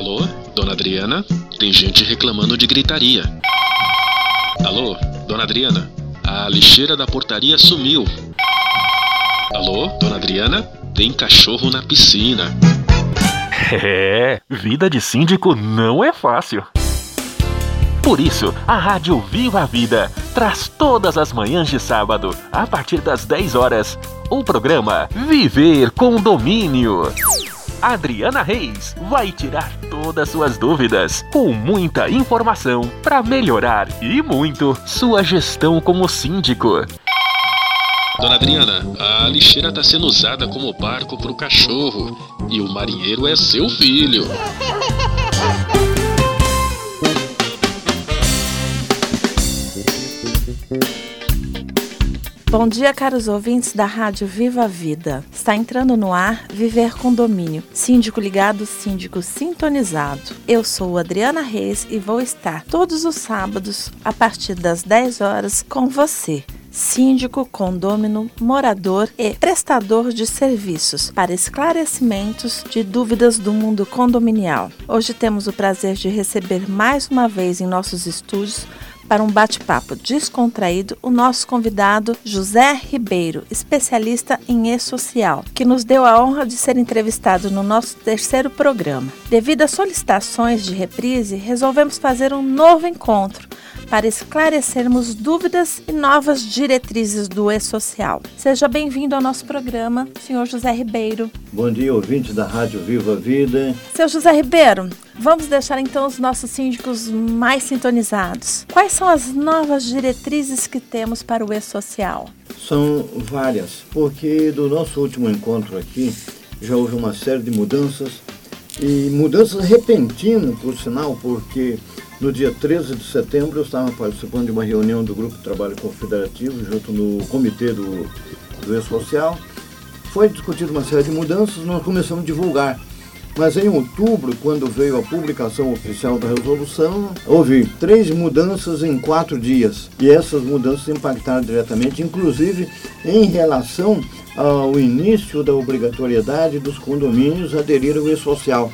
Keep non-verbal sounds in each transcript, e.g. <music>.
Alô, dona Adriana? Tem gente reclamando de gritaria. Alô, dona Adriana? A lixeira da portaria sumiu. Alô, dona Adriana? Tem cachorro na piscina. <laughs> É, vida de síndico não é fácil. Por isso, a Rádio Viva a Vida traz todas as manhãs de sábado, a partir das 10 horas, o programa Viver com Domínio. Adriana Reis vai tirar todas suas dúvidas com muita informação para melhorar e muito sua gestão como síndico. Dona Adriana, a lixeira está sendo usada como barco para o cachorro e o marinheiro é seu filho. Bom dia, caros ouvintes da Rádio Viva a Vida. Está entrando no ar Viver com Domínio. Síndico ligado, síndico sintonizado. Eu sou Adriana Reis e vou estar todos os sábados, a partir das 10 horas, com você síndico, condômino, morador e prestador de serviços para esclarecimentos de dúvidas do mundo condominial. Hoje temos o prazer de receber mais uma vez em nossos estúdios para um bate-papo descontraído o nosso convidado José Ribeiro, especialista em e-social, que nos deu a honra de ser entrevistado no nosso terceiro programa. Devido às solicitações de reprise, resolvemos fazer um novo encontro para esclarecermos dúvidas e novas diretrizes do e-social. Seja bem-vindo ao nosso programa, senhor José Ribeiro. Bom dia, ouvintes da Rádio Viva Vida. Seu José Ribeiro, vamos deixar então os nossos síndicos mais sintonizados. Quais são as novas diretrizes que temos para o e-social? São várias, porque do nosso último encontro aqui já houve uma série de mudanças e mudanças repentinas, por sinal, porque no dia 13 de setembro, eu estava participando de uma reunião do Grupo de Trabalho Confederativo, junto no comitê do, do E-Social. Foi discutida uma série de mudanças, nós começamos a divulgar. Mas em outubro, quando veio a publicação oficial da resolução, houve três mudanças em quatro dias. E essas mudanças impactaram diretamente, inclusive em relação ao início da obrigatoriedade dos condomínios aderir ao E-Social,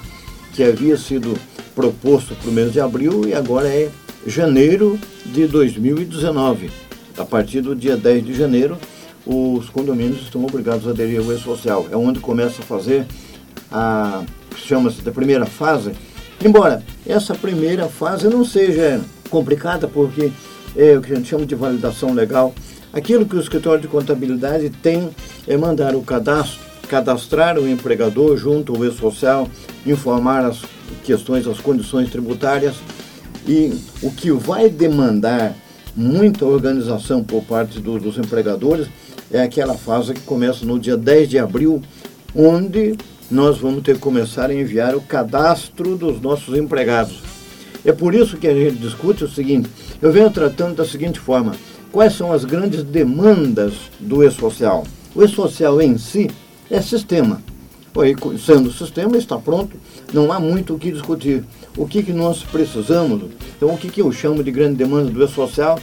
que havia sido proposto para o mês de abril e agora é janeiro de 2019. A partir do dia 10 de janeiro, os condomínios estão obrigados a aderir ao E-Social. É onde começa a fazer a chama-se da primeira fase. Embora essa primeira fase não seja complicada, porque é o que a gente chama de validação legal. Aquilo que o escritório de contabilidade tem é mandar o cadastro, cadastrar o empregador junto ao E-Social, informar as questões, as condições tributárias e o que vai demandar muita organização por parte do, dos empregadores é aquela fase que começa no dia 10 de abril, onde nós vamos ter que começar a enviar o cadastro dos nossos empregados. É por isso que a gente discute o seguinte: eu venho tratando da seguinte forma: quais são as grandes demandas do e-social? O e-social em si é sistema. Sendo o sistema, está pronto, não há muito o que discutir. O que, que nós precisamos, então o que, que eu chamo de grande demanda do e-social,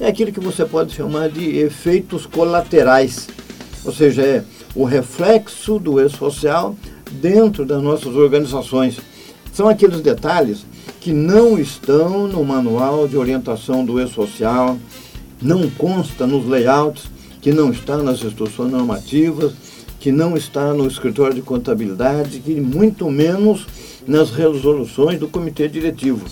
é aquilo que você pode chamar de efeitos colaterais. Ou seja, é o reflexo do e-social dentro das nossas organizações. São aqueles detalhes que não estão no manual de orientação do e-social, não consta nos layouts, que não está nas instruções normativas, que não está no escritório de contabilidade, que muito menos nas resoluções do comitê diretivo.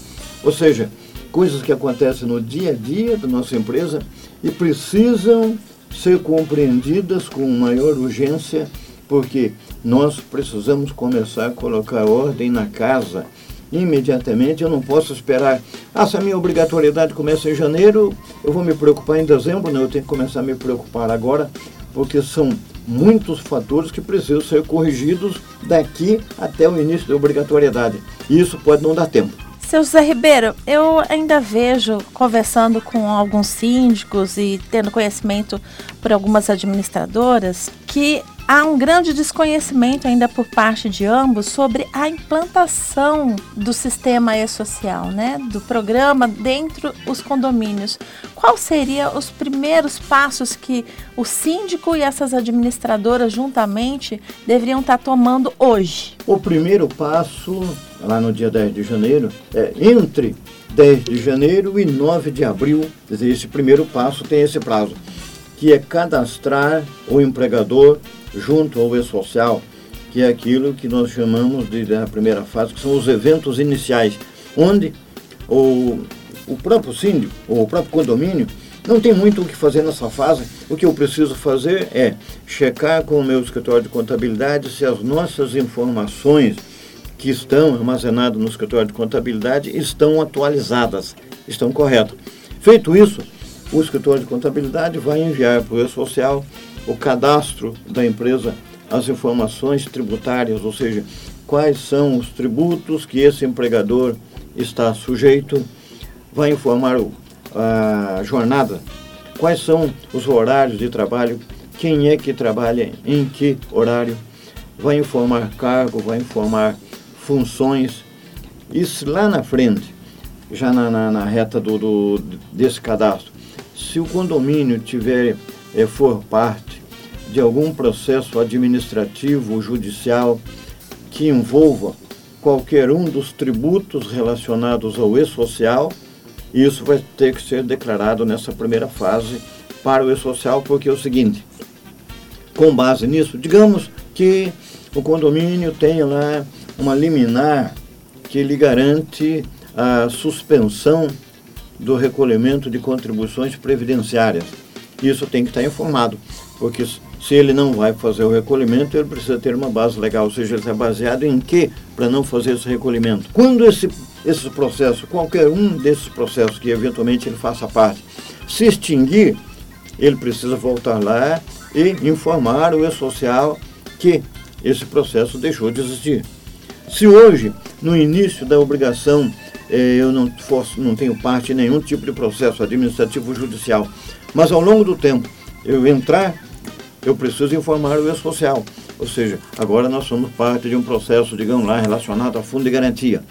Ou seja, coisas que acontecem no dia a dia da nossa empresa e precisam ser compreendidas com maior urgência, porque nós precisamos começar a colocar ordem na casa imediatamente. Eu não posso esperar, ah, se a minha obrigatoriedade começa em janeiro, eu vou me preocupar em dezembro. Não, eu tenho que começar a me preocupar agora, porque são muitos fatores que precisam ser corrigidos daqui até o início da obrigatoriedade. E isso pode não dar tempo. Seu José Ribeiro, eu ainda vejo, conversando com alguns síndicos e tendo conhecimento por algumas administradoras, que há um grande desconhecimento ainda por parte de ambos sobre a implantação do sistema e-social, né, do programa dentro os condomínios. Qual seriam os primeiros passos que o síndico e essas administradoras juntamente deveriam estar tomando hoje? O primeiro passo, lá no dia 10 de janeiro, é, entre 10 de janeiro e 9 de abril, esse primeiro passo tem esse prazo, que é cadastrar o empregador junto ao e-social, que é aquilo que nós chamamos de da primeira fase, que são os eventos iniciais, onde o, o próprio síndico, ou o próprio condomínio, não tem muito o que fazer nessa fase. O que eu preciso fazer é checar com o meu escritório de contabilidade se as nossas informações que estão armazenadas no escritório de contabilidade estão atualizadas, estão corretas. Feito isso, o escritório de contabilidade vai enviar para o E-Social o cadastro da empresa, as informações tributárias, ou seja, quais são os tributos que esse empregador está sujeito, vai informar a jornada, quais são os horários de trabalho, quem é que trabalha em que horário, vai informar cargo, vai informar funções. Isso lá na frente, já na, na, na reta do, do, desse cadastro, se o condomínio tiver, é, for parte de algum processo administrativo ou judicial que envolva qualquer um dos tributos relacionados ao e-social, isso vai ter que ser declarado nessa primeira fase para o E-Social, porque é o seguinte, com base nisso, digamos que o condomínio tenha lá uma liminar que lhe garante a suspensão do recolhimento de contribuições previdenciárias. Isso tem que estar informado, porque se ele não vai fazer o recolhimento, ele precisa ter uma base legal, ou seja, ele está baseado em quê para não fazer esse recolhimento. Quando esse esse processo, qualquer um desses processos que eventualmente ele faça parte, se extinguir, ele precisa voltar lá e informar o E-Social que esse processo deixou de existir. Se hoje, no início da obrigação, eh, eu não, fosse, não tenho parte em nenhum tipo de processo administrativo judicial, mas ao longo do tempo eu entrar, eu preciso informar o E-Social. Ou seja, agora nós somos parte de um processo, digamos lá, relacionado a fundo de garantia.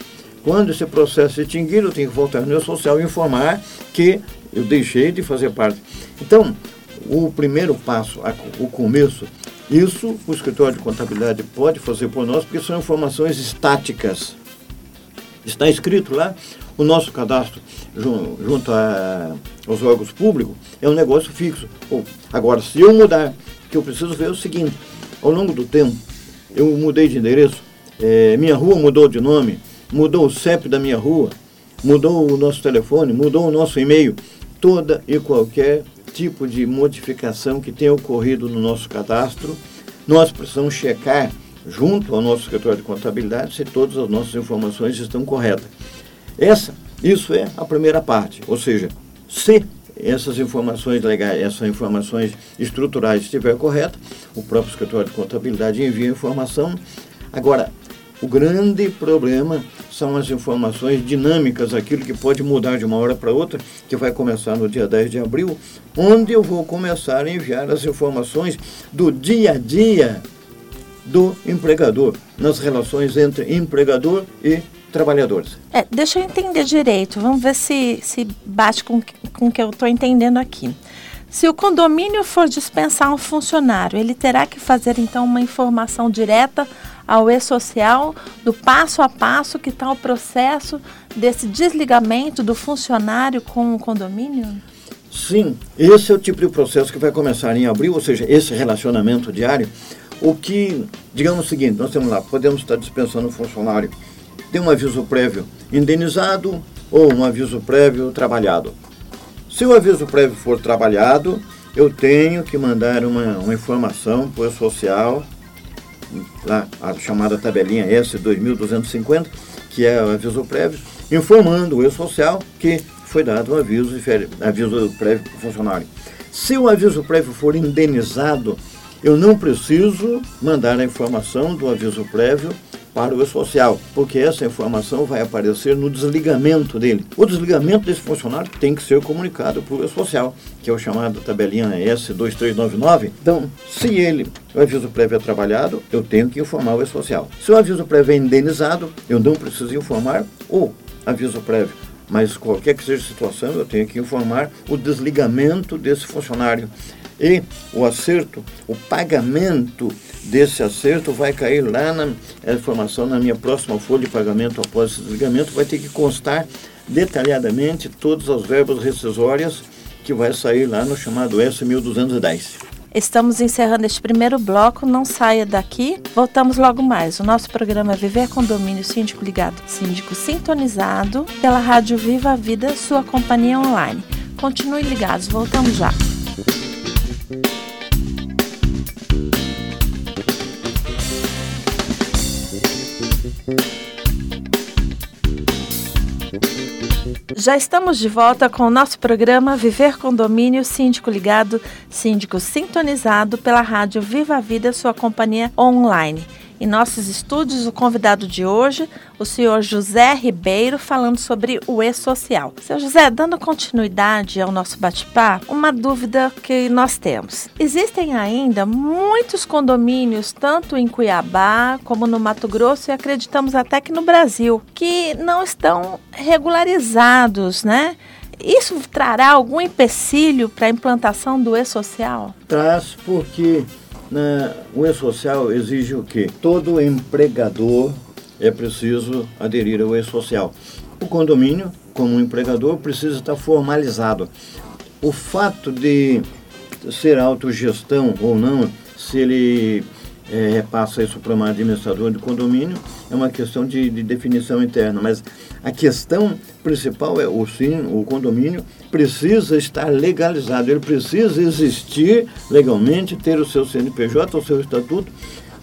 Quando esse processo se extinguir, eu tenho que voltar no meu social e informar que eu deixei de fazer parte. Então, o primeiro passo, o começo, isso o escritório de contabilidade pode fazer por nós, porque são informações estáticas. Está escrito lá, o nosso cadastro junto a, aos órgãos públicos é um negócio fixo. Agora, se eu mudar, que eu preciso ver é o seguinte, ao longo do tempo, eu mudei de endereço, é, minha rua mudou de nome, mudou o CEP da minha rua, mudou o nosso telefone, mudou o nosso e-mail, toda e qualquer tipo de modificação que tenha ocorrido no nosso cadastro, nós precisamos checar junto ao nosso escritório de contabilidade se todas as nossas informações estão corretas. Essa, isso é a primeira parte, ou seja, se essas informações legais, essas informações estruturais estiver correta, o próprio escritório de contabilidade envia a informação. Agora, o grande problema são as informações dinâmicas, aquilo que pode mudar de uma hora para outra, que vai começar no dia 10 de abril, onde eu vou começar a enviar as informações do dia a dia do empregador, nas relações entre empregador e trabalhadores. É, deixa eu entender direito, vamos ver se, se bate com, com o que eu estou entendendo aqui. Se o condomínio for dispensar um funcionário, ele terá que fazer então uma informação direta ao e-social do passo a passo que está o processo desse desligamento do funcionário com o condomínio? Sim, esse é o tipo de processo que vai começar em abril, ou seja, esse relacionamento diário. O que, digamos o seguinte, nós temos lá, podemos estar dispensando um funcionário, tem um aviso prévio indenizado ou um aviso prévio trabalhado. Se o aviso prévio for trabalhado, eu tenho que mandar uma, uma informação para o social lá, a chamada tabelinha S2250, que é o aviso prévio, informando o e-social que foi dado o aviso, aviso prévio para o funcionário. Se o aviso prévio for indenizado, eu não preciso mandar a informação do aviso prévio para o social, porque essa informação vai aparecer no desligamento dele. O desligamento desse funcionário tem que ser comunicado para o social, que é o chamado tabelinha S2399. Então, se ele, o aviso prévio é trabalhado, eu tenho que informar o social. Se o aviso prévio é indenizado, eu não preciso informar o aviso prévio. Mas qualquer que seja a situação, eu tenho que informar o desligamento desse funcionário E o acerto, o pagamento desse acerto vai cair lá na informação na minha próxima folha de pagamento após esse desligamento, vai ter que constar detalhadamente todas as verbas rescisórias que vai sair lá no chamado S1210. Estamos encerrando este primeiro bloco, não saia daqui. Voltamos logo mais. O nosso programa é Viver Condomínio Síndico Ligado, Síndico Sintonizado, pela Rádio Viva a Vida, sua companhia online. Continue ligados, voltamos já. Já estamos de volta com o nosso programa Viver Condomínio Síndico Ligado, Síndico Sintonizado pela Rádio Viva a Vida, sua companhia online. Em nossos estúdios, o convidado de hoje, o senhor José Ribeiro, falando sobre o e-social. Seu José, dando continuidade ao nosso bate-papo, uma dúvida que nós temos. Existem ainda muitos condomínios, tanto em Cuiabá como no Mato Grosso e acreditamos até que no Brasil, que não estão regularizados, né? Isso trará algum empecilho para a implantação do e-social? Traz, porque né, o E-Social exige o quê? Todo empregador é preciso aderir ao E-Social. O condomínio, como empregador, precisa estar formalizado. O fato de ser autogestão ou não, se ele é, repassa isso para uma administrador de condomínio, é uma questão de, de, definição interna. Mas a questão principal é o sim, o condomínio precisa estar legalizado, ele precisa existir legalmente, ter o seu CNPJ, o seu estatuto,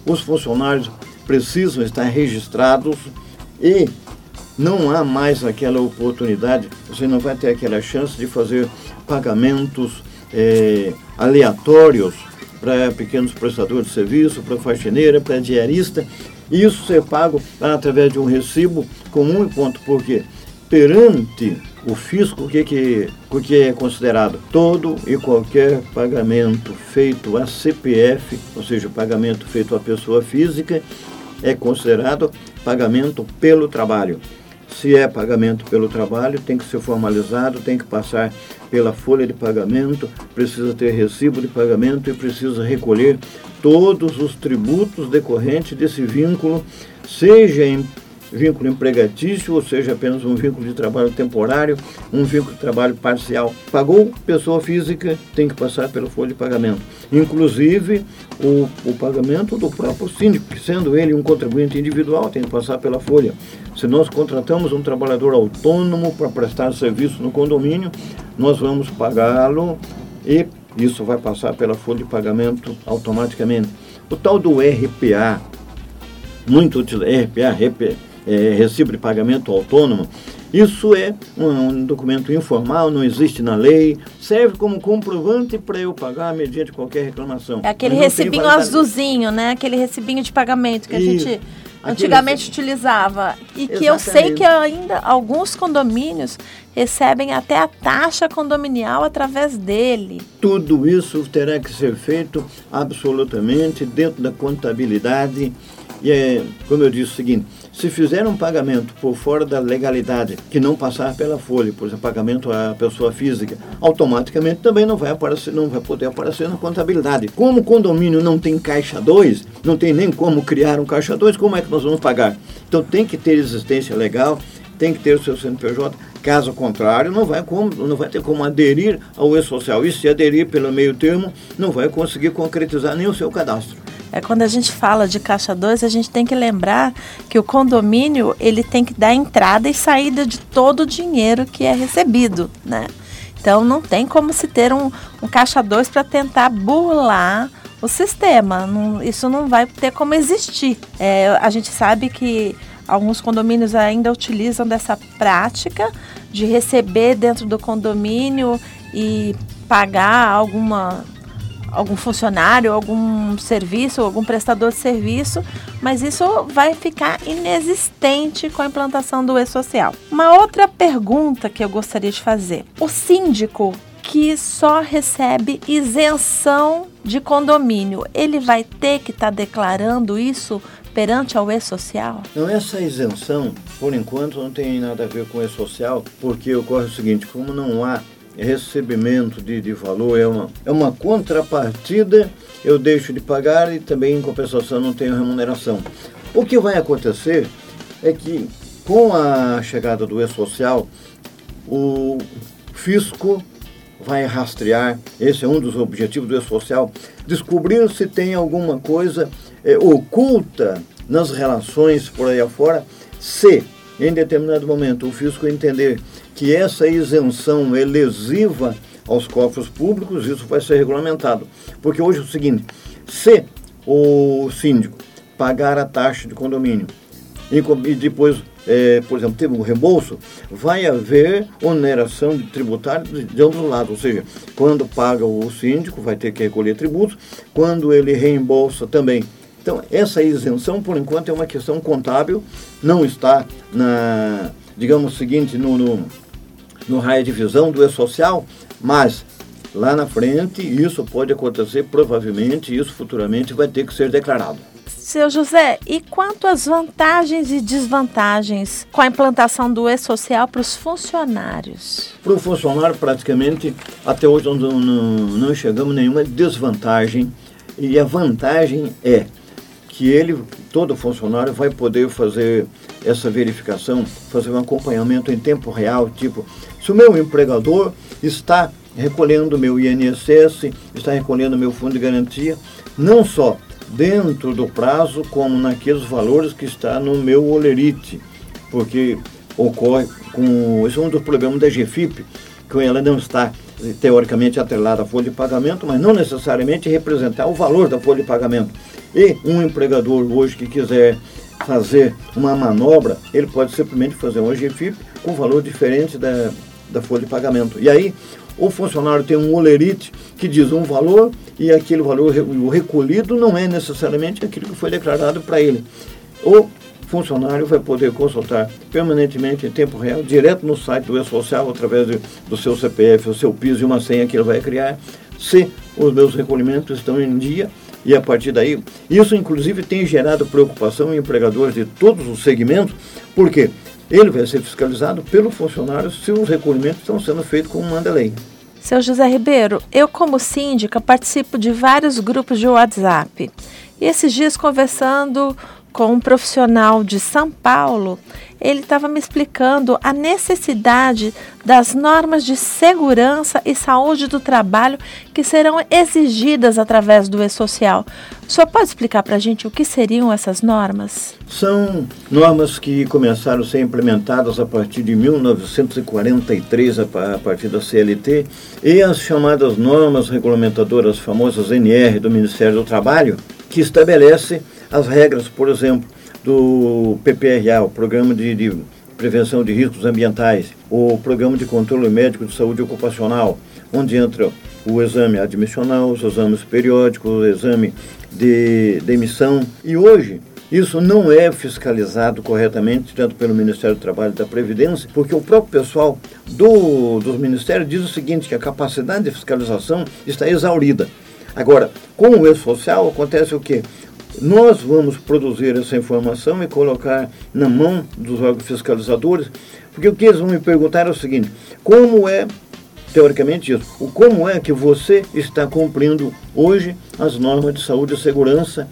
os funcionários precisam estar registrados e não há mais aquela oportunidade, você não vai ter aquela chance de fazer pagamentos é, aleatórios para pequenos prestadores de serviço, para faxineira, para diarista. Isso ser pago através de um recibo comum e ponto. Por quê? Perante o fisco, o que, que, o que é considerado? Todo e qualquer pagamento feito a CPF, ou seja, pagamento feito à pessoa física, é considerado pagamento pelo trabalho. Se é pagamento pelo trabalho, tem que ser formalizado, tem que passar pela folha de pagamento, precisa ter recibo de pagamento e precisa recolher todos os tributos decorrentes desse vínculo, seja em vínculo empregatício, ou seja, apenas um vínculo de trabalho temporário, um vínculo de trabalho parcial. Pagou pessoa física, tem que passar pela folha de pagamento. Inclusive, o, o pagamento do próprio síndico, que sendo ele um contribuinte individual, tem que passar pela folha. Se nós contratamos um trabalhador autônomo para prestar serviço no condomínio, nós vamos pagá-lo e isso vai passar pela folha de pagamento automaticamente. O tal do RPA, muito útil, RPA, RPA é, recibo de pagamento autônomo, isso é um, um, documento informal, não existe na lei, serve como comprovante para eu pagar mediante qualquer reclamação. É aquele recibinho azulzinho, né? Aquele recibinho de pagamento que a gente antigamente utilizava. E que Exatamente. eu sei que ainda alguns condomínios recebem até a taxa condominial através dele. Tudo isso terá que ser feito absolutamente dentro da contabilidade. E é, como eu disse o seguinte, se fizer um pagamento por fora da legalidade, que não passar pela folha, por exemplo, pagamento à pessoa física, automaticamente também não vai aparecer, não vai poder aparecer na contabilidade. Como o condomínio não tem caixa 2, não tem nem como criar um caixa 2, como é que nós vamos pagar? Então tem que ter existência legal, tem que ter o seu CNPJ, caso contrário, não vai, como, não vai ter como aderir ao e-social. E se aderir pelo meio termo, não vai conseguir concretizar nem o seu cadastro. É quando a gente fala de caixa 2, a gente tem que lembrar que o condomínio ele tem que dar entrada e saída de todo o dinheiro que é recebido, né? Então não tem como se ter um, um caixa 2 para tentar burlar o sistema. Não, isso não vai ter como existir. É, a gente sabe que alguns condomínios ainda utilizam dessa prática de receber dentro do condomínio e pagar alguma algum funcionário, algum serviço, algum prestador de serviço, mas isso vai ficar inexistente com a implantação do e-social. Uma outra pergunta que eu gostaria de fazer: o síndico que só recebe isenção de condomínio, ele vai ter que estar tá declarando isso perante ao e-social? Não, essa isenção, por enquanto, não tem nada a ver com o e-social, porque ocorre o seguinte, como não há recebimento de, de valor, é uma, é uma contrapartida, eu deixo de pagar e também em compensação não tenho remuneração. O que vai acontecer é que com a chegada do e-social, o fisco vai rastrear, esse é um dos objetivos do e-social, descobrir se tem alguma coisa é, oculta nas relações por aí afora, se em determinado momento o fisco entender que essa isenção é lesiva aos cofres públicos, isso vai ser regulamentado. Porque hoje é o seguinte, se o síndico pagar a taxa de condomínio e depois é, por exemplo, teve um reembolso, vai haver oneração de tributário de, ambos os lados. Ou seja, quando paga o síndico, vai ter que recolher tributos, quando ele reembolsa também. Então, essa isenção, por enquanto, é uma questão contábil, não está na, digamos seguinte, no, no, no raio de visão do E-Social, mas lá na frente isso pode acontecer, provavelmente, isso futuramente vai ter que ser declarado. Seu José, e quanto às vantagens e desvantagens com a implantação do e-social para os funcionários? Para o funcionário, praticamente, até hoje não, não, não chegamos a nenhuma desvantagem. E a vantagem é que ele, todo funcionário, vai poder fazer essa verificação, fazer um acompanhamento em tempo real, tipo, se o meu empregador está recolhendo meu INSS, está recolhendo meu fundo de garantia, não só dentro do prazo como naqueles valores que está no meu olerite, porque ocorre com esse é um dos problemas da GFIP, que ela não está teoricamente atrelada à folha de pagamento, mas não necessariamente representar o valor da folha de pagamento. E um empregador hoje que quiser fazer uma manobra, ele pode simplesmente fazer uma GFIP com valor diferente da, da folha de pagamento. E aí o funcionário tem um olerite que diz um valor e aquele valor o recolhido não é necessariamente aquilo que foi declarado para ele. O funcionário vai poder consultar permanentemente em tempo real, direto no site do E-Social, através de, do seu CPF, o seu piso e uma senha que ele vai criar, se os meus recolhimentos estão em dia e a partir daí, isso inclusive tem gerado preocupação em empregadores de todos os segmentos, porque ele vai ser fiscalizado pelo funcionário se os recolhimentos estão sendo feitos como manda a lei. Seu José Ribeiro, eu como síndica participo de vários grupos de WhatsApp. E esses dias conversando com um profissional de São Paulo, ele estava me explicando a necessidade das normas de segurança e saúde do trabalho que serão exigidas através do E-Social. Senhor pode explicar para a gente o que seriam essas normas? São normas que começaram a ser implementadas a partir de 1943, a partir da CLT, e as chamadas normas regulamentadoras, famosas NR do Ministério do Trabalho, que estabelece as regras, por exemplo, do PPRA, o Programa de, de Prevenção de Riscos Ambientais, o Programa de Controle Médico de Saúde Ocupacional, onde entra o exame admissional, os exames periódicos, o exame de, de emissão. E hoje, isso não é fiscalizado corretamente, tanto pelo Ministério do Trabalho e da Previdência, porque o próprio pessoal do, dos ministérios diz o seguinte, que a capacidade de fiscalização está exaurida. Agora, com o e-social acontece o quê? Nós vamos produzir essa informação e colocar na mão dos órgãos fiscalizadores, porque o que eles vão me perguntar é o seguinte: como é, teoricamente, isso? O como é que você está cumprindo hoje as normas de saúde e segurança?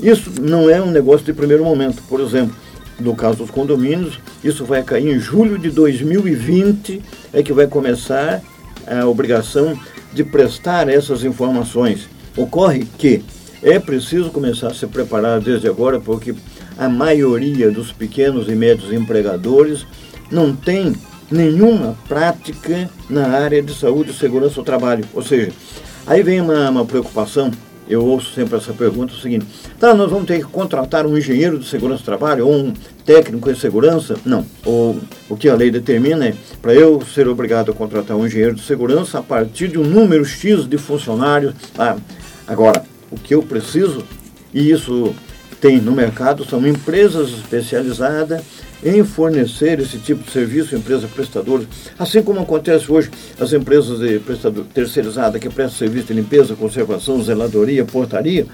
Isso não é um negócio de primeiro momento. Por exemplo, no caso dos condomínios, isso vai cair em julho de 2020, é que vai começar a obrigação de prestar essas informações. Ocorre que é preciso começar a se preparar desde agora, porque a maioria dos pequenos e médios empregadores não tem nenhuma prática na área de saúde e segurança do trabalho. Ou seja, aí vem uma, uma preocupação, eu ouço sempre essa pergunta, é o seguinte, tá, nós vamos ter que contratar um engenheiro de segurança do trabalho ou um técnico de segurança? Não. O, o que a lei determina é, para eu ser obrigado a contratar um engenheiro de segurança a partir de um número X de funcionários. Ah, agora, o que eu preciso, e isso tem no mercado, são empresas especializadas em fornecer esse tipo de serviço, empresas prestadoras, assim como acontece hoje as empresas de prestador, terceirizadas que prestam serviço de limpeza, conservação, zeladoria, portaria,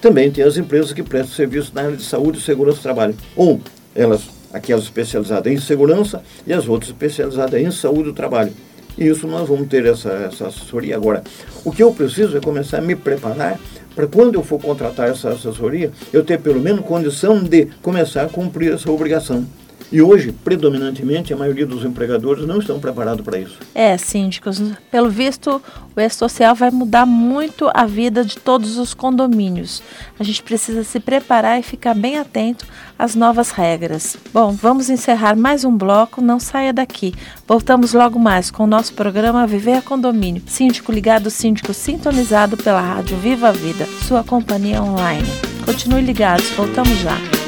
também tem as empresas que prestam serviço na área de saúde e segurança do trabalho. Ou elas, aquelas especializadas em segurança e as outras especializadas em saúde do trabalho. E isso nós vamos ter essa, essa assessoria. Agora, o que eu preciso é começar a me preparar para quando eu for contratar essa assessoria, eu ter pelo menos condição de começar a cumprir essa obrigação. E hoje, predominantemente, a maioria dos empregadores não estão preparados para isso. É, síndicos, pelo visto, o E-Social vai mudar muito a vida de todos os condomínios. A gente precisa se preparar e ficar bem atento às novas regras. Bom, vamos encerrar mais um bloco, não saia daqui. Voltamos logo mais com o nosso programa Viver Condomínio. Síndico ligado, síndico sintonizado pela Rádio Viva a Vida, sua companhia online. Continue ligados, voltamos já.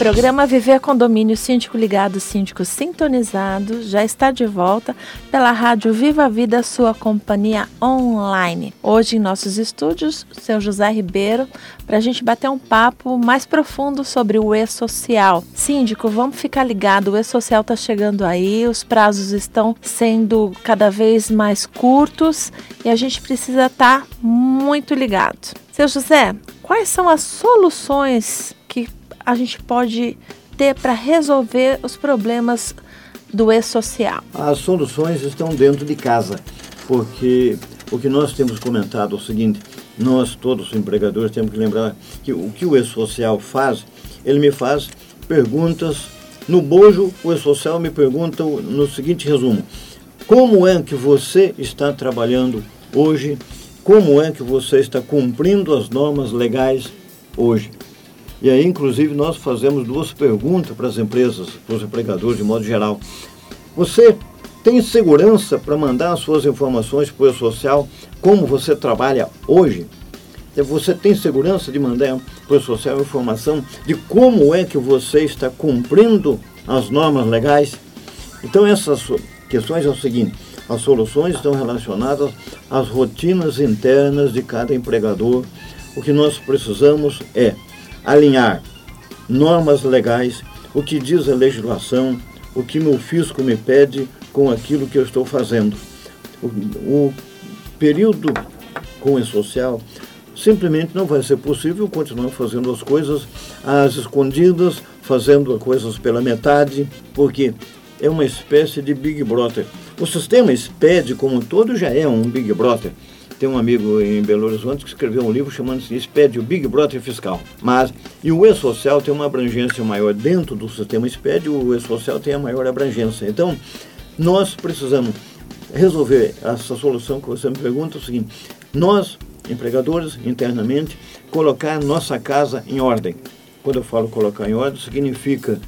Programa Viver Condomínio Síndico Ligado, Síndico Sintonizado já está de volta pela Rádio Viva a Vida, sua companhia online. Hoje em nossos estúdios, seu José Ribeiro, para a gente bater um papo mais profundo sobre o E-Social. Síndico, vamos ficar ligado, o E-Social está chegando aí, os prazos estão sendo cada vez mais curtos e a gente precisa estar tá muito ligado. Seu José, quais são as soluções a gente pode ter para resolver os problemas do e-social? As soluções estão dentro de casa, porque o que nós temos comentado é o seguinte: nós, todos os empregadores, temos que lembrar que o que o e-social faz, ele me faz perguntas. No bojo, o e-social me pergunta no seguinte resumo: como é que você está trabalhando hoje? Como é que você está cumprindo as normas legais hoje? E aí, inclusive, nós fazemos duas perguntas para as empresas, para os empregadores de modo geral. Você tem segurança para mandar as suas informações para o social como você trabalha hoje? Você tem segurança de mandar para o social informação de como é que você está cumprindo as normas legais? Então, essas questões é o seguinte: as soluções estão relacionadas às rotinas internas de cada empregador. O que nós precisamos é alinhar normas legais, o que diz a legislação, o que meu fisco me pede com aquilo que eu estou fazendo. O, o período com o social simplesmente não vai ser possível continuar fazendo as coisas às escondidas, fazendo as coisas pela metade, porque é uma espécie de Big Brother. O sistema SPED como um todo já é um Big Brother. Tem um amigo em Belo Horizonte que escreveu um livro chamando-se SPED, o Big Brother Fiscal. Mas, e o E-Social tem uma abrangência maior dentro do sistema SPED, o E-Social tem a maior abrangência. Então, nós precisamos resolver essa solução que você me pergunta é o seguinte: nós, empregadores, internamente, colocar nossa casa em ordem. Quando eu falo colocar em ordem, significa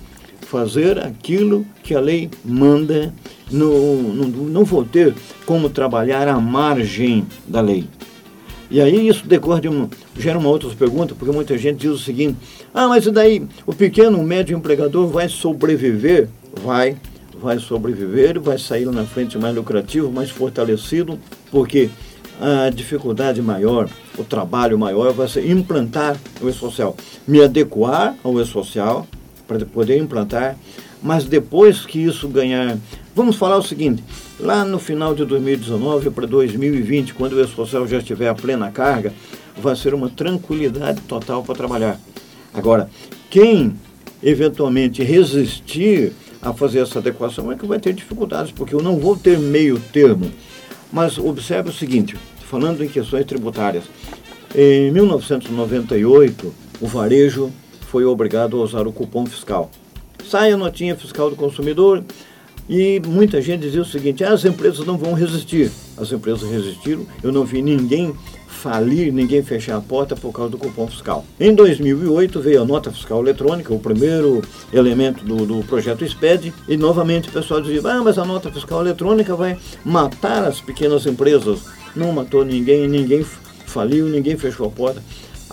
fazer aquilo que a lei manda não, não, não vou ter como trabalhar à margem da lei. E aí isso decorre de uma, gera uma outra pergunta, porque muita gente diz o seguinte, ah, mas e daí o pequeno, o médio empregador vai sobreviver? Vai, vai sobreviver, vai sair na frente mais lucrativo, mais fortalecido, porque a dificuldade maior, o trabalho maior vai ser implantar o e-social. Me adequar ao e-social para poder implantar, mas depois que isso ganhar Vamos falar o seguinte: lá no final de 2019 para 2020, quando o E-Social já estiver a plena carga, vai ser uma tranquilidade total para trabalhar. Agora, quem eventualmente resistir a fazer essa adequação é que vai ter dificuldades, porque eu não vou ter meio termo. Mas observe o seguinte, falando em questões tributárias, em 1998 o varejo foi obrigado a usar o cupom fiscal. Sai a notinha fiscal do consumidor, e muita gente dizia o seguinte: ah, as empresas não vão resistir. As empresas resistiram, eu não vi ninguém falir, ninguém fechar a porta por causa do cupom fiscal. Em 2008 veio a nota fiscal eletrônica, o primeiro elemento do, do projeto SPED, e novamente o pessoal dizia: ah, mas a nota fiscal eletrônica vai matar as pequenas empresas. Não matou ninguém, ninguém faliu, ninguém fechou a porta.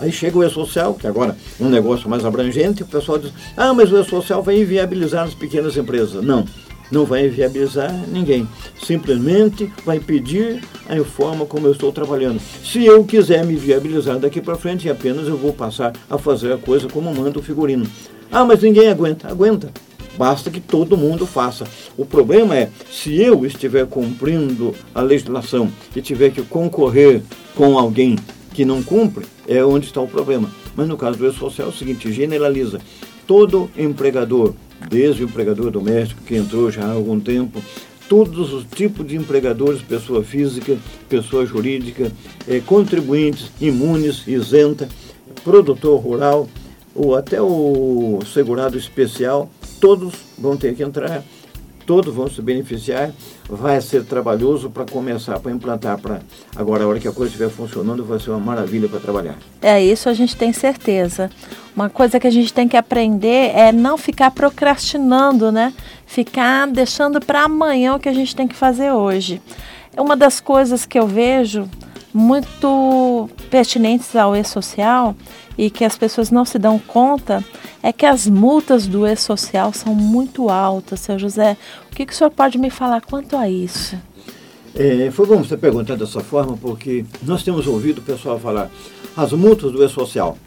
Aí chega o E-Social, que agora é um negócio mais abrangente, e o pessoal diz: ah, mas o E-Social vai inviabilizar as pequenas empresas. Não não vai viabilizar ninguém. Simplesmente vai pedir a forma como eu estou trabalhando. Se eu quiser me viabilizar daqui para frente, apenas eu vou passar a fazer a coisa como manda o figurino. Ah, mas ninguém aguenta. Aguenta. Basta que todo mundo faça. O problema é, se eu estiver cumprindo a legislação e tiver que concorrer com alguém que não cumpre, é onde está o problema. Mas no caso do E-Social é o seguinte, generaliza. Todo empregador, desde o empregador doméstico que entrou já há algum tempo, todos os tipos de empregadores, pessoa física, pessoa jurídica, eh, contribuintes, imunes, isenta, produtor rural, ou até o segurado especial, todos vão ter que entrar, todos vão se beneficiar, vai ser trabalhoso para começar, para implantar, para agora a hora que a coisa estiver funcionando vai ser uma maravilha para trabalhar. É isso, a gente tem certeza. Uma coisa que a gente tem que aprender é não ficar procrastinando, né? Ficar deixando para amanhã o que a gente tem que fazer hoje. Uma das coisas que eu vejo muito pertinentes ao e-social e que as pessoas não se dão conta é que as multas do e-social são muito altas. Seu José, o que, que o senhor pode me falar quanto a isso? É, foi bom você perguntar dessa forma, porque nós temos ouvido o pessoal falar as multas do e-social.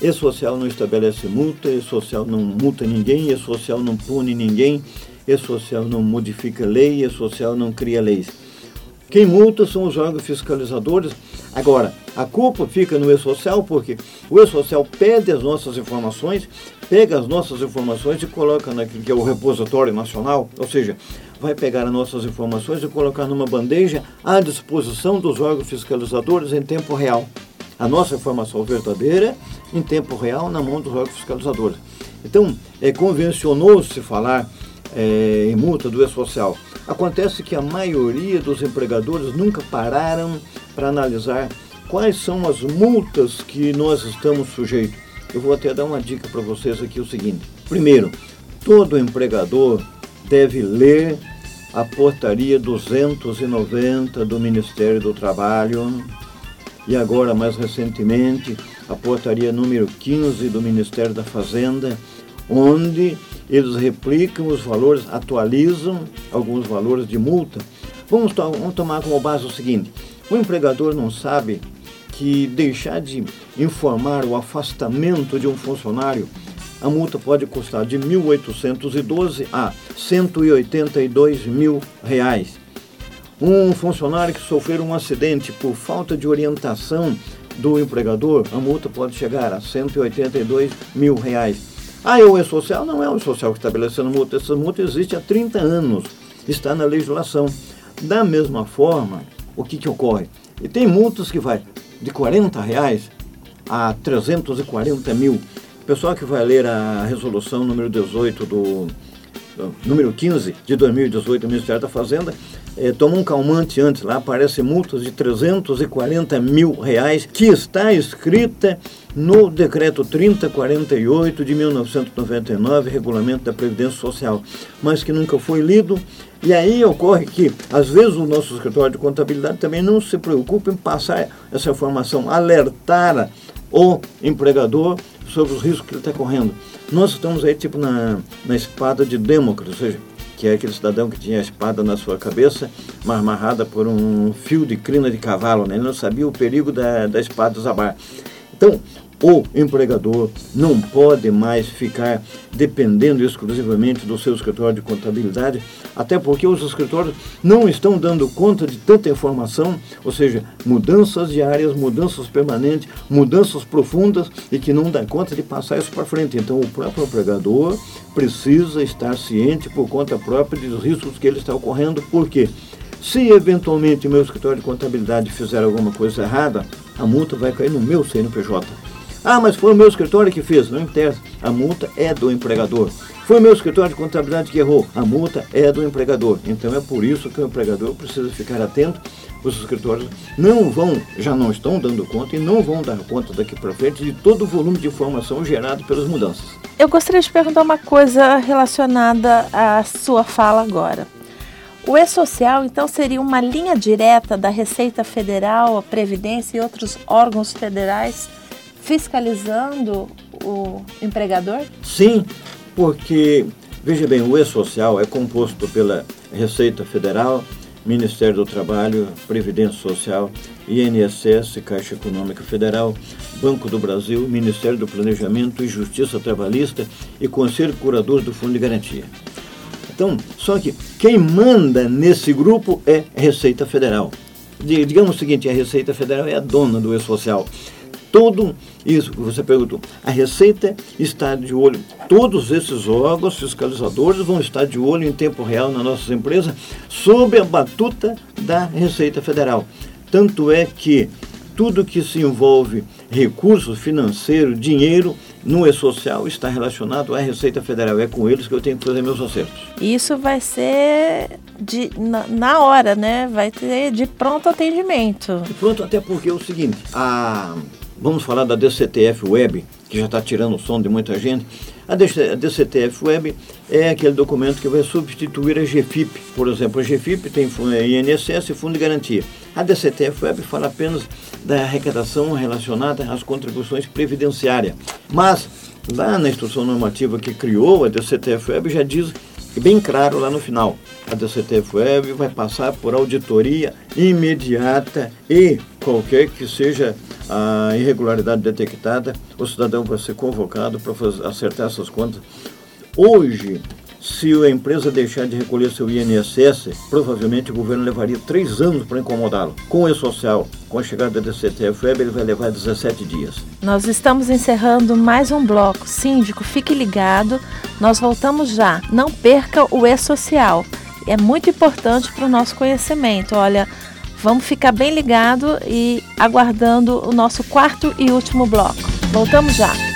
E-social não estabelece multa, E-social não multa ninguém, E-social não pune ninguém, E-social não modifica lei, E-social não cria leis. Quem multa são os órgãos fiscalizadores. Agora, a culpa fica no E-Social porque o E-Social pede as nossas informações, pega as nossas informações e coloca naquilo que é o repositório nacional, ou seja, vai pegar as nossas informações e colocar numa bandeja à disposição dos órgãos fiscalizadores em tempo real. A nossa informação verdadeira em tempo real na mão dos órgãos fiscalizadores. Então, é, convencionou-se falar é, em multa do E-Social. Acontece que a maioria dos empregadores nunca pararam para analisar quais são as multas que nós estamos sujeitos. Eu vou até dar uma dica para vocês aqui o seguinte. Primeiro, todo empregador deve ler a portaria 290 do Ministério do Trabalho e agora mais recentemente a portaria número 15 do Ministério da Fazenda, onde eles replicam os valores, atualizam alguns valores de multa. Vamos, to vamos tomar como base o seguinte: o empregador não sabe que deixar de informar o afastamento de um funcionário, a multa pode custar de 1.812 a 182 mil reais. Um funcionário que sofrer um acidente por falta de orientação do empregador, a multa pode chegar a 182 mil reais. Ah, é o E-Social? Não é o E-Social que está estabelecendo multa. Essa multa existe há 30 anos. Está na legislação. Da mesma forma, o que, que ocorre? E tem multas que vai de 40 reais a 340 mil. O pessoal que vai ler a resolução número 18 do, do número 15 de 2018 do Ministério da Fazenda, é, toma um calmante antes, lá aparece multas de 340 mil reais, que está escrita no decreto 3048 de 1999, regulamento da Previdência Social, mas que nunca foi lido. E aí ocorre que, às vezes, o nosso escritório de contabilidade também não se preocupa em passar essa informação, alertar o empregador sobre os riscos que ele está correndo. Nós estamos aí, tipo, na, na espada de Demócrito, ou seja, que é aquele cidadão que tinha a espada na sua cabeça, mas amarrada por um fio de crina de cavalo, né? ele não sabia o perigo da, da espada zabar. Então, o empregador não pode mais ficar dependendo exclusivamente do seu escritório de contabilidade, até porque os escritórios não estão dando conta de tanta informação, ou seja, mudanças diárias, mudanças permanentes, mudanças profundas e que não dá conta de passar isso para frente. Então, o próprio empregador precisa estar ciente por conta própria dos riscos que ele está ocorrendo, porque se eventualmente meu escritório de contabilidade fizer alguma coisa errada, a multa vai cair no meu CNPJ. Ah, mas foi o meu escritório que fez. Não interessa. A multa é do empregador. Foi o meu escritório de contabilidade que errou. A multa é do empregador. Então é por isso que o empregador precisa ficar atento. Os escritórios não vão, já não estão dando conta e não vão dar conta daqui para frente de todo o volume de informação gerado pelas mudanças. Eu gostaria de perguntar uma coisa relacionada à sua fala agora. O E-Social, então, seria uma linha direta da Receita Federal, a Previdência e outros órgãos federais fiscalizando o empregador? Sim, porque, veja bem, o E-Social é composto pela Receita Federal, Ministério do Trabalho, Previdência Social, INSS, Caixa Econômica Federal, Banco do Brasil, Ministério do Planejamento e Justiça Trabalhista e Conselho Curador do Fundo de Garantia. Então, só que quem manda nesse grupo é Receita Federal. Digamos o seguinte, a Receita Federal é a dona do E-Social. Tudo isso que você perguntou, a Receita está de olho, todos esses órgãos fiscalizadores vão estar de olho em tempo real nas nossas empresas, sob a batuta da Receita Federal. Tanto é que tudo que se envolve recursos financeiros, dinheiro, no E-Social está relacionado à Receita Federal. É com eles que eu tenho que fazer meus acertos. Isso vai ser de, na, na hora, né? Vai ter de pronto atendimento. De pronto, até porque é o seguinte, a Vamos falar da DCTF Web, que já está tirando o som de muita gente. A DCTF Web é aquele documento que vai substituir a GFIP. Por exemplo, a GFIP tem INSS e Fundo de Garantia. A DCTF Web fala apenas da arrecadação relacionada às contribuições previdenciárias. Mas, lá na instrução normativa que criou a DCTF Web, já diz bem claro lá no final. A DCTF Web vai passar por auditoria imediata e qualquer que seja a irregularidade detectada, o cidadão vai ser convocado para acertar essas contas. Hoje, se a empresa deixar de recolher seu INSS, provavelmente o governo levaria três anos para incomodá-lo. Com o E-Social, com a chegada da DCTF Web, ele vai levar 17 dias. Nós estamos encerrando mais um bloco. Síndico, fique ligado. Nós voltamos já. Não perca o E-Social. É muito importante para o nosso conhecimento. Olha, Vamos ficar bem ligado e aguardando o nosso quarto e último bloco. Voltamos já.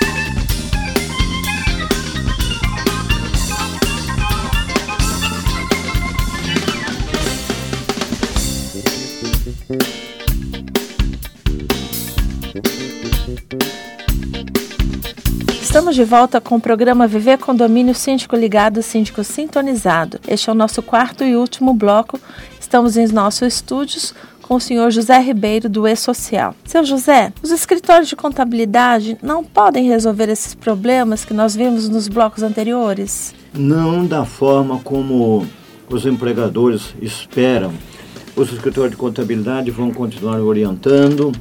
Estamos de volta com o programa Viver Condomínio Síndico Ligado, Síndico Sintonizado. Este é o nosso quarto e último bloco Estamos em nossos estúdios com o senhor José Ribeiro do E-Social. Seu José, os escritórios de contabilidade não podem resolver esses problemas que nós vimos nos blocos anteriores? Não da forma como os empregadores esperam. Os escritórios de contabilidade vão continuar orientando,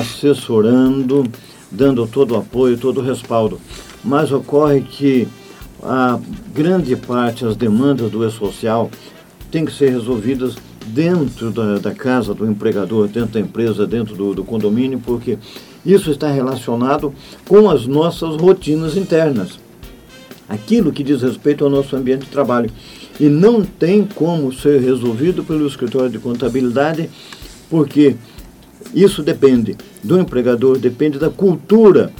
assessorando, dando todo o apoio, todo o respaldo. Mas ocorre que a grande parte, as demandas do E-Social têm que ser resolvidas dentro da, da, casa do empregador, dentro da empresa, dentro do, do condomínio, porque isso está relacionado com as nossas rotinas internas. Aquilo que diz respeito ao nosso ambiente de trabalho. E não tem como ser resolvido pelo escritório de contabilidade, porque isso depende do empregador, depende da cultura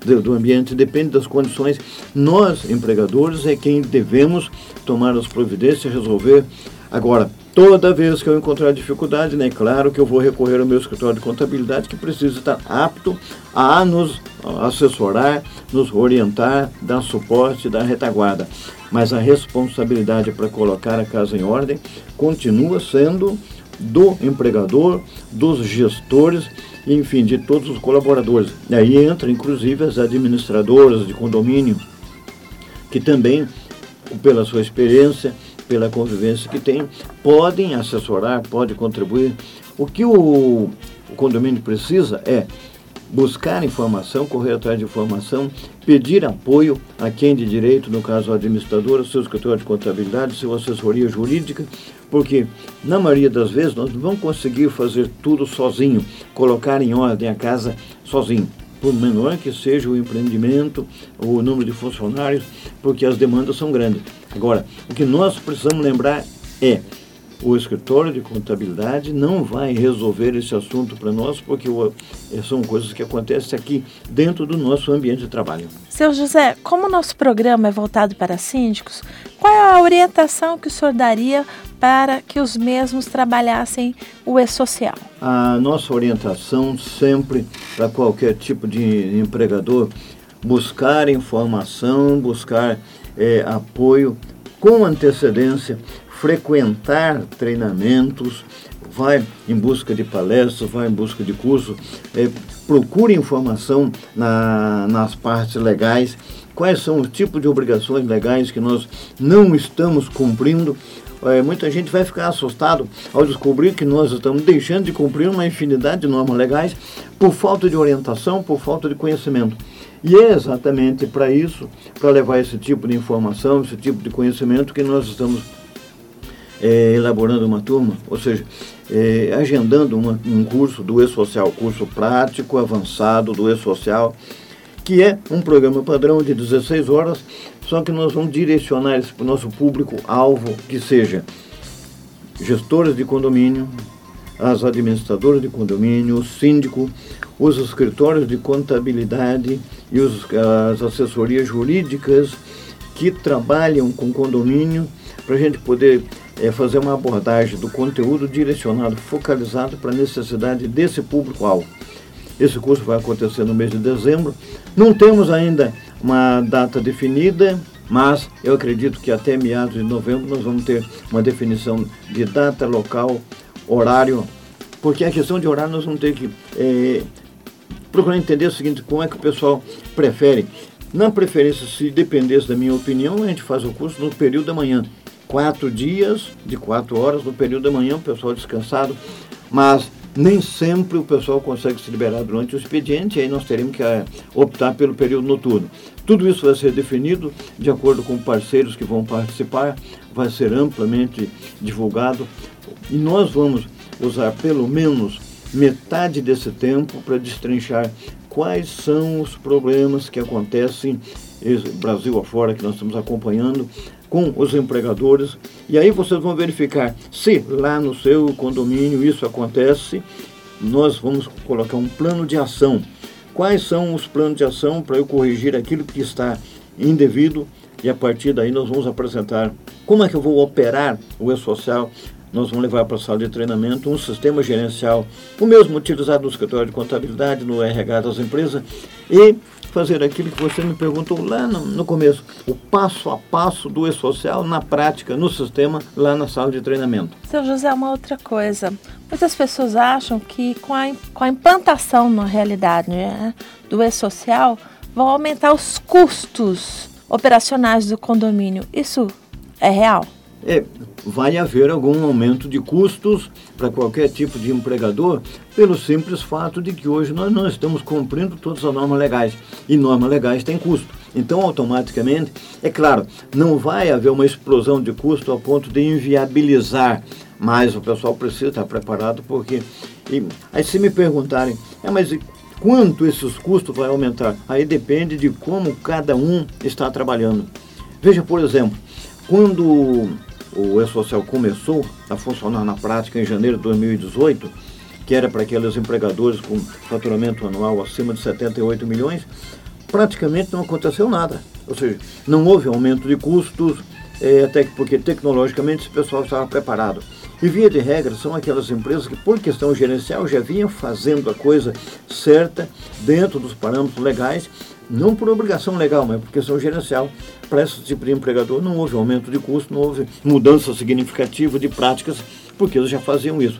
do ambiente, depende das condições. Nós, empregadores, é quem devemos tomar as providências, resolver Agora, toda vez que eu encontrar dificuldade, né, claro que eu vou recorrer ao meu escritório de contabilidade que precisa estar apto a nos assessorar, nos orientar, dar suporte, dar retaguarda. Mas a responsabilidade para colocar a casa em ordem continua sendo do empregador, dos gestores, enfim, de todos os colaboradores. E aí entra inclusive as administradoras de condomínio, que também, pela sua experiência, pela convivência que tem, podem assessorar, podem contribuir. O que o, o condomínio precisa é buscar informação, correr atrás de informação, pedir apoio a quem de direito, no caso o administrador, seu escritório de contabilidade, sua assessoria jurídica, porque na maioria das vezes nós não vamos conseguir fazer tudo sozinho, colocar em ordem a casa sozinho por menor que seja o empreendimento, o número de funcionários, porque as demandas são grandes. Agora, o que nós precisamos lembrar é o escritório de contabilidade não vai resolver esse assunto para nós, porque são coisas que acontecem aqui dentro do nosso ambiente de trabalho. Seu José, como o nosso programa é voltado para síndicos, qual é a orientação que o senhor daria para que os mesmos trabalhassem o E-Social? A nossa orientação sempre para qualquer tipo de empregador, buscar informação, buscar é, apoio com antecedência, frequentar treinamentos, vai em busca de palestras, vai em busca de curso, é, procure informação na, nas partes legais, quais são os tipos de obrigações legais que nós não estamos cumprindo, é, muita gente vai ficar assustado ao descobrir que nós estamos deixando de cumprir uma infinidade de normas legais por falta de orientação, por falta de conhecimento. E é exatamente para isso, para levar esse tipo de informação, esse tipo de conhecimento, que nós estamos é, elaborando uma turma, ou seja, é, agendando uma, um curso do E-Social, curso prático avançado do E-Social, que é um programa padrão de 16 horas, só que nós vamos direcionar isso para o nosso público-alvo, que seja gestores de condomínio, as administradoras de condomínio, o síndico, os escritórios de contabilidade e os, as assessorias jurídicas que trabalham com condomínio, para a gente poder é, fazer uma abordagem do conteúdo direcionado, focalizado para a necessidade desse público-alvo. Esse curso vai acontecer no mês de dezembro. Não temos ainda uma data definida, mas eu acredito que até meados de novembro nós vamos ter uma definição de data, local, horário, porque a questão de horário nós vamos ter que é, procurar entender o seguinte, como é que o pessoal prefere. Na preferência, se dependesse da minha opinião, a gente faz o curso no período da manhã quatro dias, de quatro horas, no período da manhã, o pessoal descansado, mas nem sempre o pessoal consegue se liberar durante o expediente, e aí nós teremos que é, optar pelo período noturno. Tudo isso vai ser definido de acordo com parceiros que vão participar, vai ser amplamente divulgado e nós vamos usar pelo menos metade desse tempo para destrinchar quais são os problemas que acontecem Brasil afora que nós estamos acompanhando com os empregadores. E aí vocês vão verificar se lá no seu condomínio isso acontece. Nós vamos colocar um plano de ação. Quais são os planos de ação para eu corrigir aquilo que está indevido? E a partir daí nós vamos apresentar como é que eu vou operar o e-social nós vamos levar para a sala de treinamento um sistema gerencial, o mesmo utilizado no escritório de contabilidade, no RH das empresas, e fazer aquilo que você me perguntou lá no, no começo, o passo a passo do e-social na prática, no sistema, lá na sala de treinamento. Seu José, uma outra coisa. Muitas pessoas acham que com a, com a implantação na realidade né, do e-social vão aumentar os custos operacionais do condomínio. Isso é real? É, vai haver algum aumento de custos para qualquer tipo de empregador, pelo simples fato de que hoje nós não estamos cumprindo todas as normas legais. E normas legais têm custo. Então, automaticamente, é claro, não vai haver uma explosão de custo a ponto de inviabilizar, mas o pessoal precisa estar preparado porque. E, aí, se me perguntarem, é, mas quanto esses custos vai aumentar? Aí depende de como cada um está trabalhando. Veja, por exemplo, quando o E-Social começou a funcionar na prática em janeiro de 2018, que era para aqueles empregadores com faturamento anual acima de 78 milhões, praticamente não aconteceu nada. Ou seja, não houve aumento de custos, é, até porque tecnologicamente esse pessoal estava preparado. E via de regra são aquelas empresas que, por questão gerencial, já vinham fazendo a coisa certa dentro dos parâmetros legais não por obrigação legal, mas por questão gerencial. Para esse tipo de empregador não houve aumento de custo, não houve mudança significativa de práticas, porque eles já faziam isso.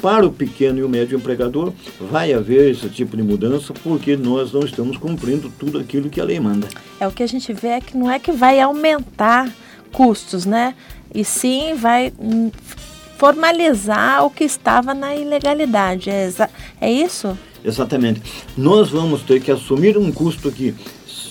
Para o pequeno e o médio empregador, vai haver esse tipo de mudança, porque nós não estamos cumprindo tudo aquilo que a lei manda. É o que a gente vê é que não é que vai aumentar custos, né? E sim vai formalizar o que estava na ilegalidade. É, é isso? Exatamente. Nós vamos ter que assumir um custo que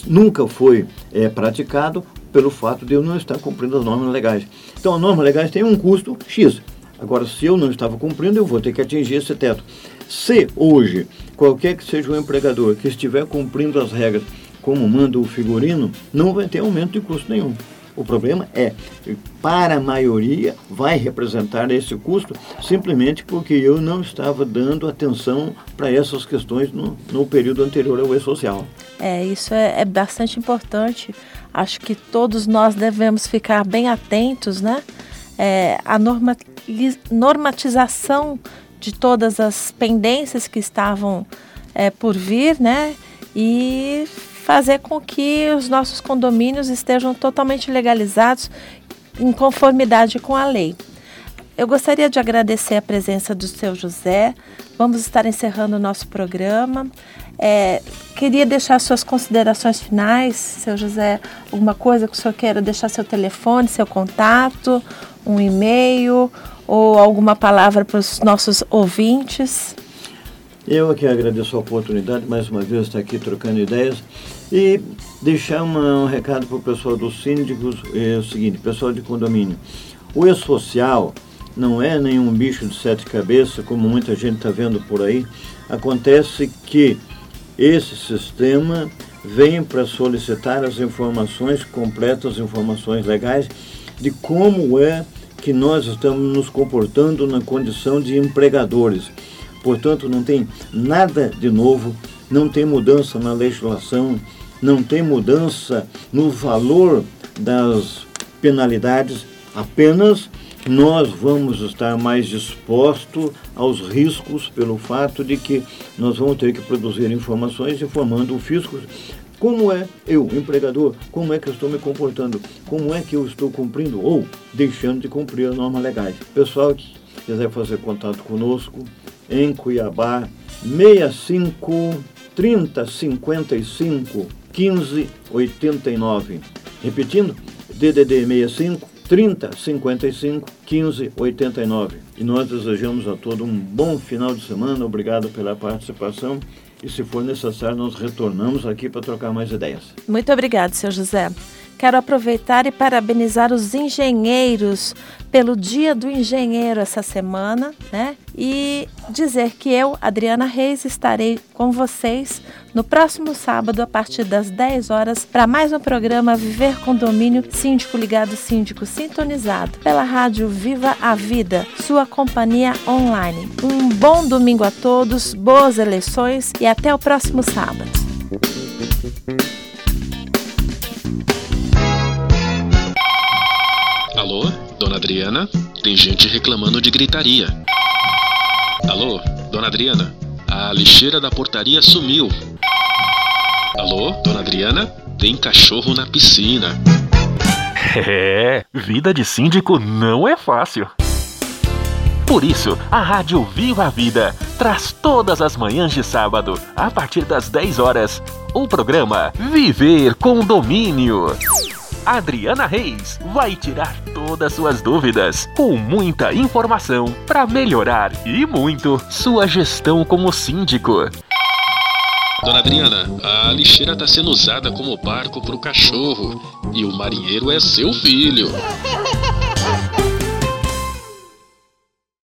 nunca foi é, praticado pelo fato de eu não estar cumprindo as normas legais. Então, as normas legais têm um custo X. Agora, se eu não estava cumprindo, eu vou ter que atingir esse teto. Se hoje, qualquer que seja o empregador que estiver cumprindo as regras como manda o figurino, não vai ter aumento de custo nenhum. O problema é, para a maioria, vai representar esse custo simplesmente porque eu não estava dando atenção para essas questões no, no período anterior ao e-social. É, isso é, é bastante importante. Acho que todos nós devemos ficar bem atentos, né? É, a norma, normatização de todas as pendências que estavam é, por vir, né? E fazer com que os nossos condomínios estejam totalmente legalizados em conformidade com a lei. eu gostaria de agradecer a presença do seu José. Vamos estar encerrando o nosso programa. É, queria deixar suas considerações finais, seu José, alguma coisa que o senhor queira deixar seu telefone, seu contato, um e-mail ou alguma palavra para os nossos ouvintes. Eu aqui agradeço a oportunidade, mais uma vez, estar aqui trocando ideias e deixar uma, um recado para o pessoal dos síndicos, é o seguinte, pessoal de condomínio. O e-social não é nenhum bicho de sete cabeças, como muita gente está vendo por aí. Acontece que esse sistema vem para solicitar as informações completas, informações legais de como é que nós estamos nos comportando na condição de empregadores Portanto, não tem nada de novo, não tem mudança na legislação, não tem mudança no valor das penalidades, apenas nós vamos estar mais dispostos aos riscos pelo fato de que nós vamos ter que produzir informações informando o fisco como é eu, empregador, como é que eu estou me comportando, como é que eu estou cumprindo ou deixando de cumprir as normas legais. Pessoal que quiser fazer contato conosco, em Cuiabá, 65 30 55 15 89. Repetindo, DDD 65 30 55 15 89. E nós desejamos a todos um bom final de semana. Obrigado pela participação. E se for necessário, nós retornamos aqui para trocar mais ideias. Muito obrigado, seu José. Quero aproveitar e parabenizar os engenheiros pelo Dia do Engenheiro essa semana, né? E dizer que eu, Adriana Reis, estarei com vocês no próximo sábado a partir das 10 horas para mais um programa Viver Condomínio Síndico Ligado Síndico Sintonizado pela rádio Viva a Vida, sua companhia online. Um bom domingo a todos, boas eleições e até o próximo sábado. Adriana? Tem gente reclamando de gritaria. Alô, dona Adriana? A lixeira da portaria sumiu. Alô, dona Adriana? Tem cachorro na piscina. <laughs> É, vida de síndico não é fácil. Por isso, a Rádio Viva a Vida traz todas as manhãs de sábado, a partir das 10 horas, o programa Viver com Domínio. Adriana Reis vai tirar todas suas dúvidas com muita informação para melhorar e muito sua gestão como síndico. Dona Adriana, a lixeira está sendo usada como barco para o cachorro e o marinheiro é seu filho. <laughs>